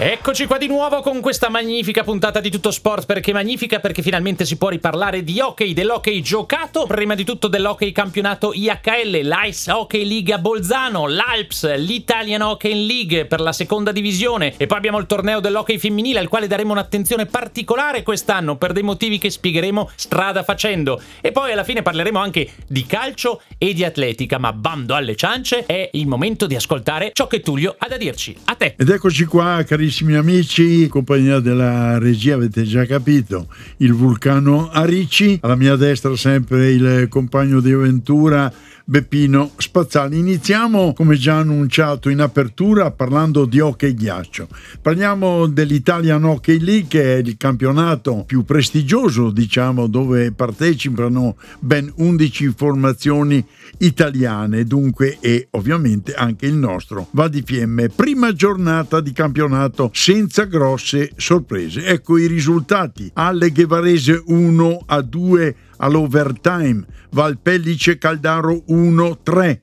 Eccoci qua di nuovo con questa magnifica puntata di Tutto Sport. Perché magnifica? Perché finalmente si può riparlare di hockey, dell'hockey giocato, prima di tutto dell'hockey campionato IHL, l'Ice Hockey League a Bolzano, l'Alps, l'Italian Hockey League per la seconda divisione e poi abbiamo il torneo dell'hockey femminile al quale daremo un'attenzione particolare quest'anno per dei motivi che spiegheremo strada facendo. E poi alla fine parleremo anche di calcio e di atletica, ma bando alle ciance, è il momento di ascoltare ciò che Tullio ha da dirci. A te! Ed eccoci qua, cari carissimi amici, compagnia della regia, avete già capito, il vulcano Arici, alla mia destra sempre il compagno di avventura Beppino Spazzali. Iniziamo, come già annunciato in apertura, parlando di hockey ghiaccio. Parliamo dell'Italian Hockey League, che è il campionato più prestigioso, diciamo, dove partecipano ben 11 formazioni italiane, dunque e ovviamente anche il nostro va di Fiemme. Prima giornata di campionato senza grosse sorprese. Ecco i risultati. Alle Ghevarese 1 a 2 all'overtime, Valpellice Caldaro 1-3,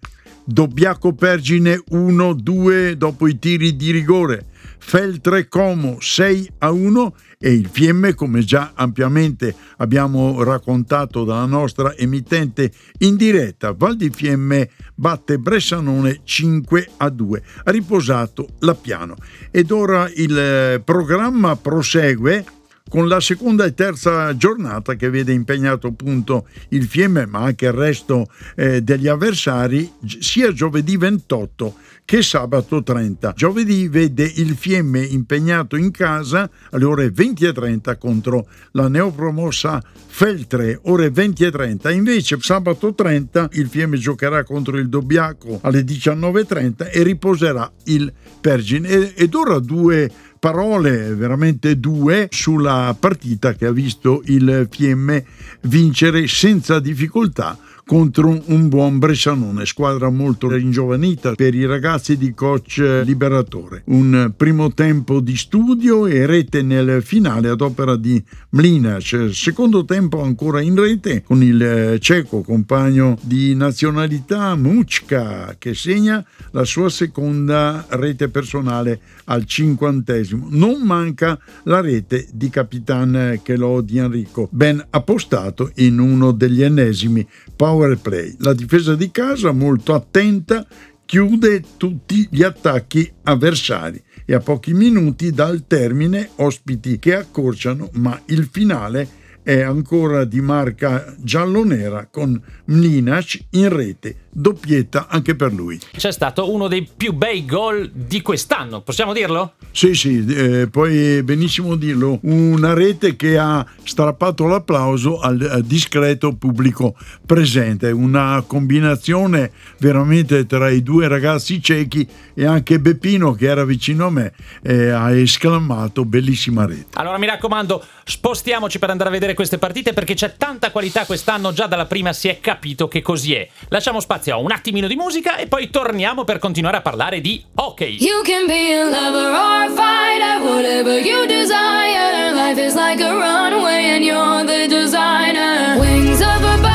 Dobbiaco Pergine 1-2 dopo i tiri di rigore, Feltre Como 6 1 e il Fiemme, come già ampiamente abbiamo raccontato dalla nostra emittente in diretta, Val di Fiemme batte Bressanone 5 a 2. Ha riposato la piano ed ora il eh, programma prosegue con la seconda e terza giornata che vede impegnato appunto il Fiemme ma anche il resto eh, degli avversari sia giovedì 28 che sabato 30. Giovedì vede il Fiemme impegnato in casa alle ore 20.30 contro la neopromossa Feltre, ore 20.30. Invece sabato 30 il Fiemme giocherà contro il Dobbiaco alle 19.30 e riposerà il Pergine. Ed ora due parole, veramente due, sulla partita che ha visto il Fiemme vincere senza difficoltà contro un buon Bressanone, squadra molto ringiovanita per i ragazzi di coach Liberatore. Un primo tempo di studio e rete nel finale ad opera di Mlinac, secondo tempo ancora in rete con il ceco compagno di nazionalità Mucka che segna la sua seconda rete personale al cinquantesimo. Non manca la rete di Capitan Chelo di Enrico, ben appostato in uno degli ennesimi power play. La difesa di casa, molto attenta, chiude tutti gli attacchi avversari e a pochi minuti dal termine ospiti che accorciano, ma il finale è ancora di marca giallo-nera con Mlinac in rete doppietta anche per lui. C'è stato uno dei più bei gol di quest'anno, possiamo dirlo? Sì, sì, eh, puoi benissimo dirlo. Una rete che ha strappato l'applauso al, al discreto pubblico presente, una combinazione veramente tra i due ragazzi ciechi e anche Beppino che era vicino a me eh, ha esclamato bellissima rete. Allora mi raccomando, spostiamoci per andare a vedere queste partite perché c'è tanta qualità quest'anno, già dalla prima si è capito che così è. Lasciamo spazio a un attimino di musica e poi torniamo per continuare a parlare di hockey. You can be a lover or a fighter, whatever you desire. Life is like a runway and you're the designer. Wings of a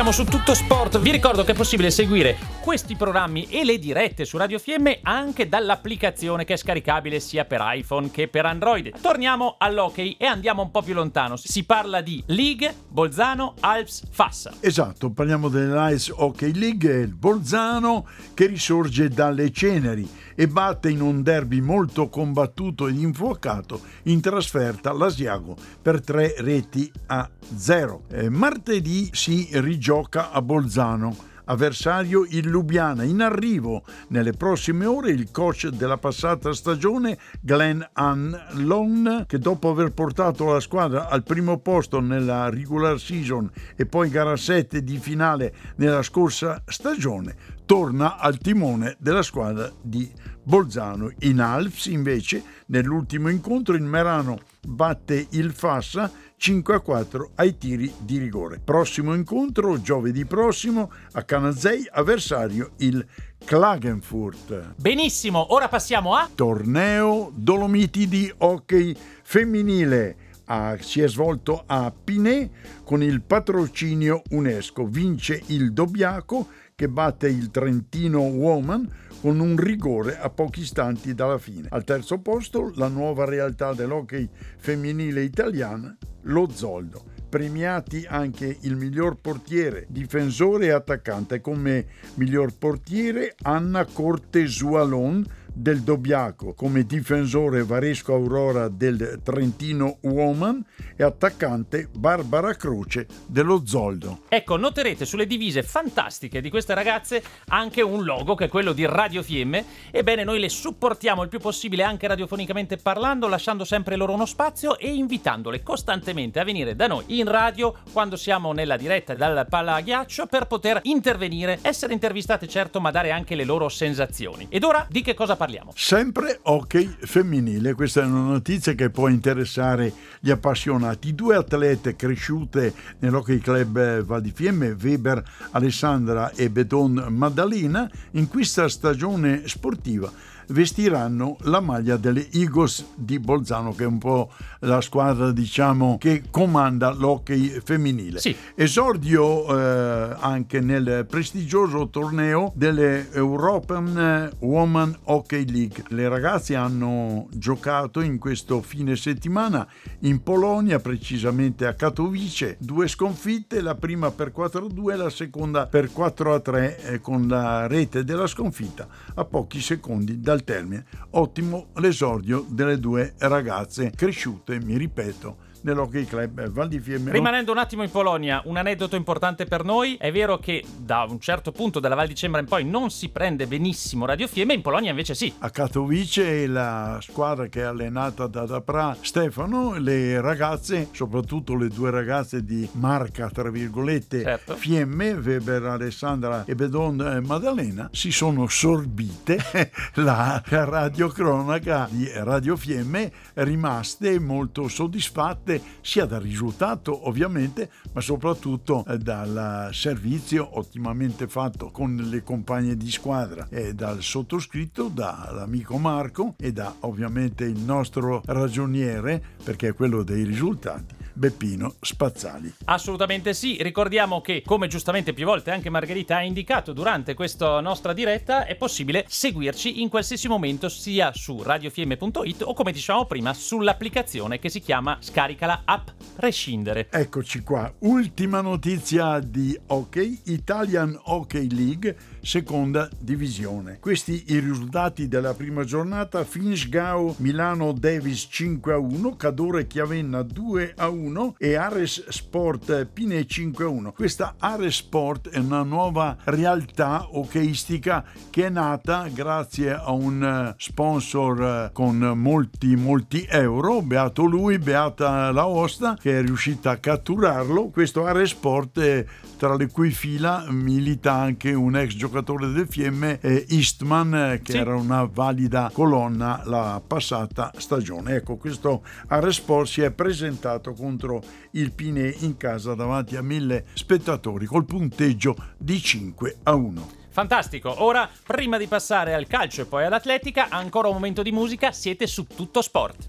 siamo su Tutto Sport. Vi ricordo che è possibile seguire questi programmi e le dirette su Radio Fiemme anche dall'applicazione che è scaricabile sia per iPhone che per Android. Torniamo all'hockey e andiamo un po' più lontano. Si parla di League, Bolzano, Alps, Fassa. Esatto, parliamo dell'Ice Hockey League, il Bolzano che risorge dalle ceneri e batte in un derby molto combattuto ed infuocato in trasferta l'Asiago per tre reti a zero. Eh, martedì si rigioca a Bolzano avversario il Lubiana. In arrivo nelle prossime ore il coach della passata stagione Glenn Hanlon che dopo aver portato la squadra al primo posto nella regular season e poi gara 7 di finale nella scorsa stagione torna al timone della squadra di Bolzano. In Alps invece nell'ultimo incontro il Merano batte il Fassa 5 a 4 ai tiri di rigore. Prossimo incontro giovedì prossimo a Canazei, avversario il Klagenfurt. Benissimo, ora passiamo a torneo Dolomiti di hockey femminile. Ah, si è svolto a Pinè con il patrocinio UNESCO. Vince il Dobbiaco che batte il Trentino Woman con un rigore a pochi istanti dalla fine. Al terzo posto la nuova realtà dell'hockey femminile italiana, lo Zoldo. Premiati anche il miglior portiere, difensore e attaccante, come miglior portiere Anna Cortesualon del Dobbiaco, come difensore Varesco Aurora del Trentino Woman e attaccante Barbara Croce dello Zoldo. Ecco, noterete sulle divise fantastiche di queste ragazze anche un logo che è quello di Radio Fiemme. Ebbene, noi le supportiamo il più possibile anche radiofonicamente parlando, lasciando sempre loro uno spazio e invitandole costantemente a venire da noi in radio quando siamo nella diretta dal Palla a Ghiaccio per poter intervenire, essere intervistate certo, ma dare anche le loro sensazioni. Ed ora di che cosa parliamo? Sempre hockey femminile, questa è una notizia che può interessare gli appassionati. Due atlete cresciute nell'Hockey Club Val di Fiemme, Weber Alessandra e Bedon Maddalena, in questa stagione sportiva vestiranno la maglia delle Eagles di Bolzano, che è un po' la squadra, diciamo, che comanda l'hockey femminile. Sì. Esordio eh, anche nel prestigioso torneo delle European Women Hockey League. Le ragazze hanno giocato in questo fine settimana in Polonia, precisamente a Katowice, due sconfitte, la prima per 4-2 e la seconda per 4-3 eh, con la rete della sconfitta a pochi secondi dal al termine. Ottimo l'esordio delle due ragazze cresciute, mi ripeto, nell'Hockey Club Val di Fiemme. Rimanendo un attimo in Polonia, un aneddoto importante per noi. È vero che da un certo punto della Val di Cembra in poi non si prende benissimo Radio Fiemme, in Polonia invece sì. A Katowice la squadra che è allenata da Dapra Stefano, le ragazze, soprattutto le due ragazze di marca, tra virgolette, certo. Fiemme, Weber Alessandra e Bedon eh, Maddalena, si sono sorbite la radiocronaca di Radio Fiemme, rimaste molto soddisfatte parte sia dal risultato ovviamente, ma soprattutto eh, dal servizio ottimamente fatto con le compagne di squadra e dal sottoscritto, dall'amico Marco e da ovviamente il nostro ragioniere, perché è quello dei risultati. Beppino Spazzali. Assolutamente sì, ricordiamo che come giustamente più volte anche Margherita ha indicato durante questa nostra diretta è possibile seguirci in qualsiasi momento sia su radiofiemme.it o come dicevamo prima sull'applicazione che si chiama Scaricala App Prescindere. Eccoci qua, ultima notizia di hockey, Italian Hockey League seconda divisione. Questi i risultati della prima giornata, Finchgau Milano Davis 5 a 1, Cadore Chiavenna 2 a 1 e Ares Sport Pine 5 a 1. Questa Ares Sport è una nuova realtà hockeyistica che è nata grazie a un eh, sponsor eh, con molti molti euro, beato lui, beata la Osta che è riuscita a catturarlo. Questo Ares Sport tra le cui fila milita anche un ex giocatore del Fiemme, eh, Eastman, eh, che sì. era una valida colonna la passata stagione. Ecco, questo Aresport si è presentato contro il Pinè in casa davanti a mille spettatori col punteggio di 5 a 1. Fantastico, ora prima di passare al calcio e poi all'atletica, ancora un momento di musica, siete su tutto sport.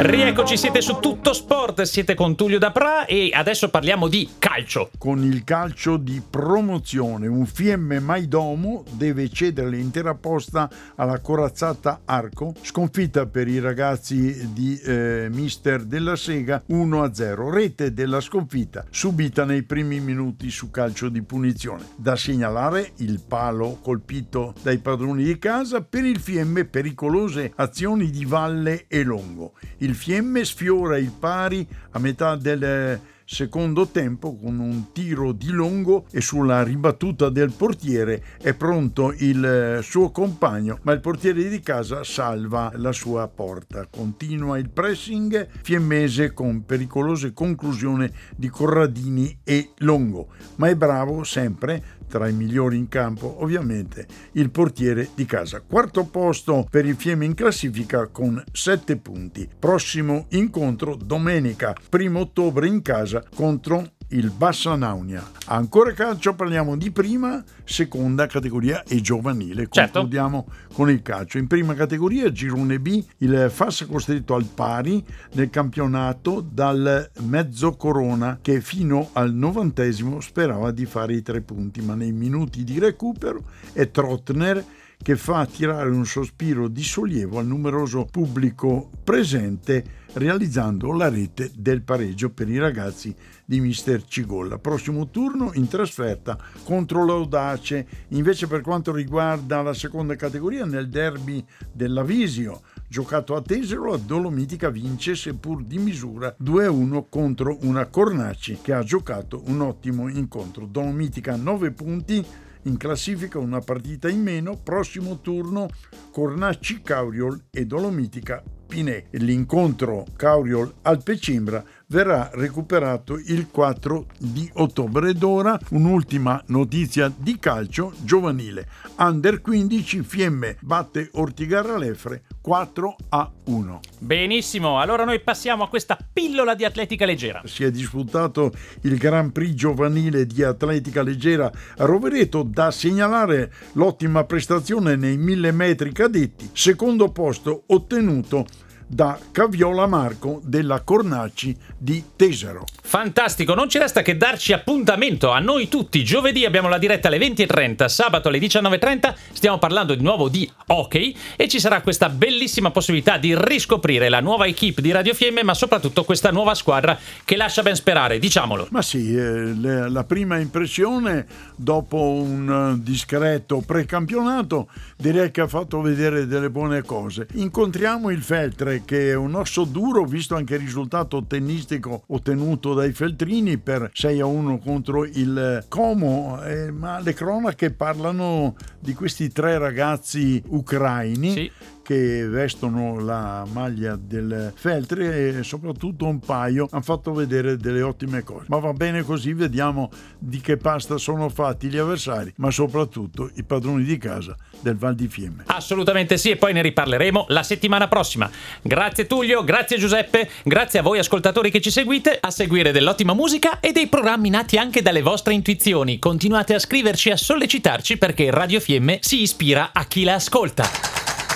Rieccoci, siete su Tutto Sport, siete con Tullio Dapra e adesso parliamo di calcio. Con il calcio di promozione, un FM Maidomo deve cedere l'intera posta alla corazzata Arco, sconfitta per i ragazzi di eh, Mister della Sega 1-0, rete della sconfitta subita nei primi minuti su calcio di punizione. Da segnalare il palo colpito dai padroni di casa per il FM pericolose azioni di Valle e Longo. Il Fiemme sfiora il pari a metà del secondo tempo con un tiro di lungo e sulla ribattuta del portiere è pronto il eh, suo compagno, ma il portiere di casa salva la sua porta. Continua il pressing fiemmese con pericolose conclusioni di Corradini e Longo, ma è bravo sempre tra i migliori in campo, ovviamente il portiere di casa. Quarto posto per il Fiemme in classifica con 7 punti. Prossimo incontro domenica 1 ottobre in casa contro il Bassanaunia. Ancora calcio, parliamo di prima, seconda categoria e giovanile. Certo. Concludiamo con il calcio. In prima categoria, girone B, il Fassa costretto al pari nel campionato dal mezzo Corona che fino al novantesimo sperava di fare i tre punti, ma nei minuti di recupero è Trotner che fa tirare un sospiro di sollievo al numeroso pubblico presente realizzando la rete del pareggio per i ragazzi di Mister Cigolla. Prossimo turno in trasferta contro l'Audace. Invece per quanto riguarda la seconda categoria nel derby della Visio, giocato a Tesero, la Dolomitica vince seppur di misura 2-1 contro una Cornacci che ha giocato un ottimo incontro. Dolomitica 9 punti in classifica una partita in meno, prossimo turno Cornacci, Cauriol e Dolomitica Pinè. L'incontro Cauriol-Alpecimbra verrà recuperato il 4 di ottobre ed ora un'ultima notizia di calcio giovanile. Under 15 Fiemme batte Ortigarra Lefre 4 a 1. Benissimo, allora noi passiamo a questa pillola di atletica leggera. Si è disputato il Grand Prix giovanile di atletica leggera a Rovereto da segnalare l'ottima prestazione nei 1000 metri cadetti, secondo posto ottenuto da Caviola Marco della Cornacci di Tesero. Fantastico, non ci resta che darci appuntamento a noi tutti. Giovedì abbiamo la diretta alle 20.30, sabato alle 19.30 stiamo parlando di nuovo di hockey e ci sarà questa bellissima possibilità di riscoprire la nuova equipe di Radio Fiemme, ma soprattutto questa nuova squadra che lascia ben sperare, diciamolo. Ma sì, eh, le, la prima impressione dopo un eh, discreto precampionato direi che ha fatto vedere delle buone cose. Incontriamo il Feltre che è un osso duro visto anche il risultato tennistico ottenuto dai Feltrini per 6 a 1 contro il Como, eh, ma le cronache parlano di questi tre ragazzi ucraini. Sì che vestono la maglia del Feltre e soprattutto un paio hanno fatto vedere delle ottime cose. Ma va bene così, vediamo di che pasta sono fatti gli avversari, ma soprattutto i padroni di casa del Val di Fiemme. Assolutamente sì, e poi ne riparleremo la settimana prossima. Grazie Tullio, grazie Giuseppe, grazie a voi ascoltatori che ci seguite, a seguire dell'ottima musica e dei programmi nati anche dalle vostre intuizioni. Continuate a scriverci e a sollecitarci perché Radio Fiemme si ispira a chi la ascolta.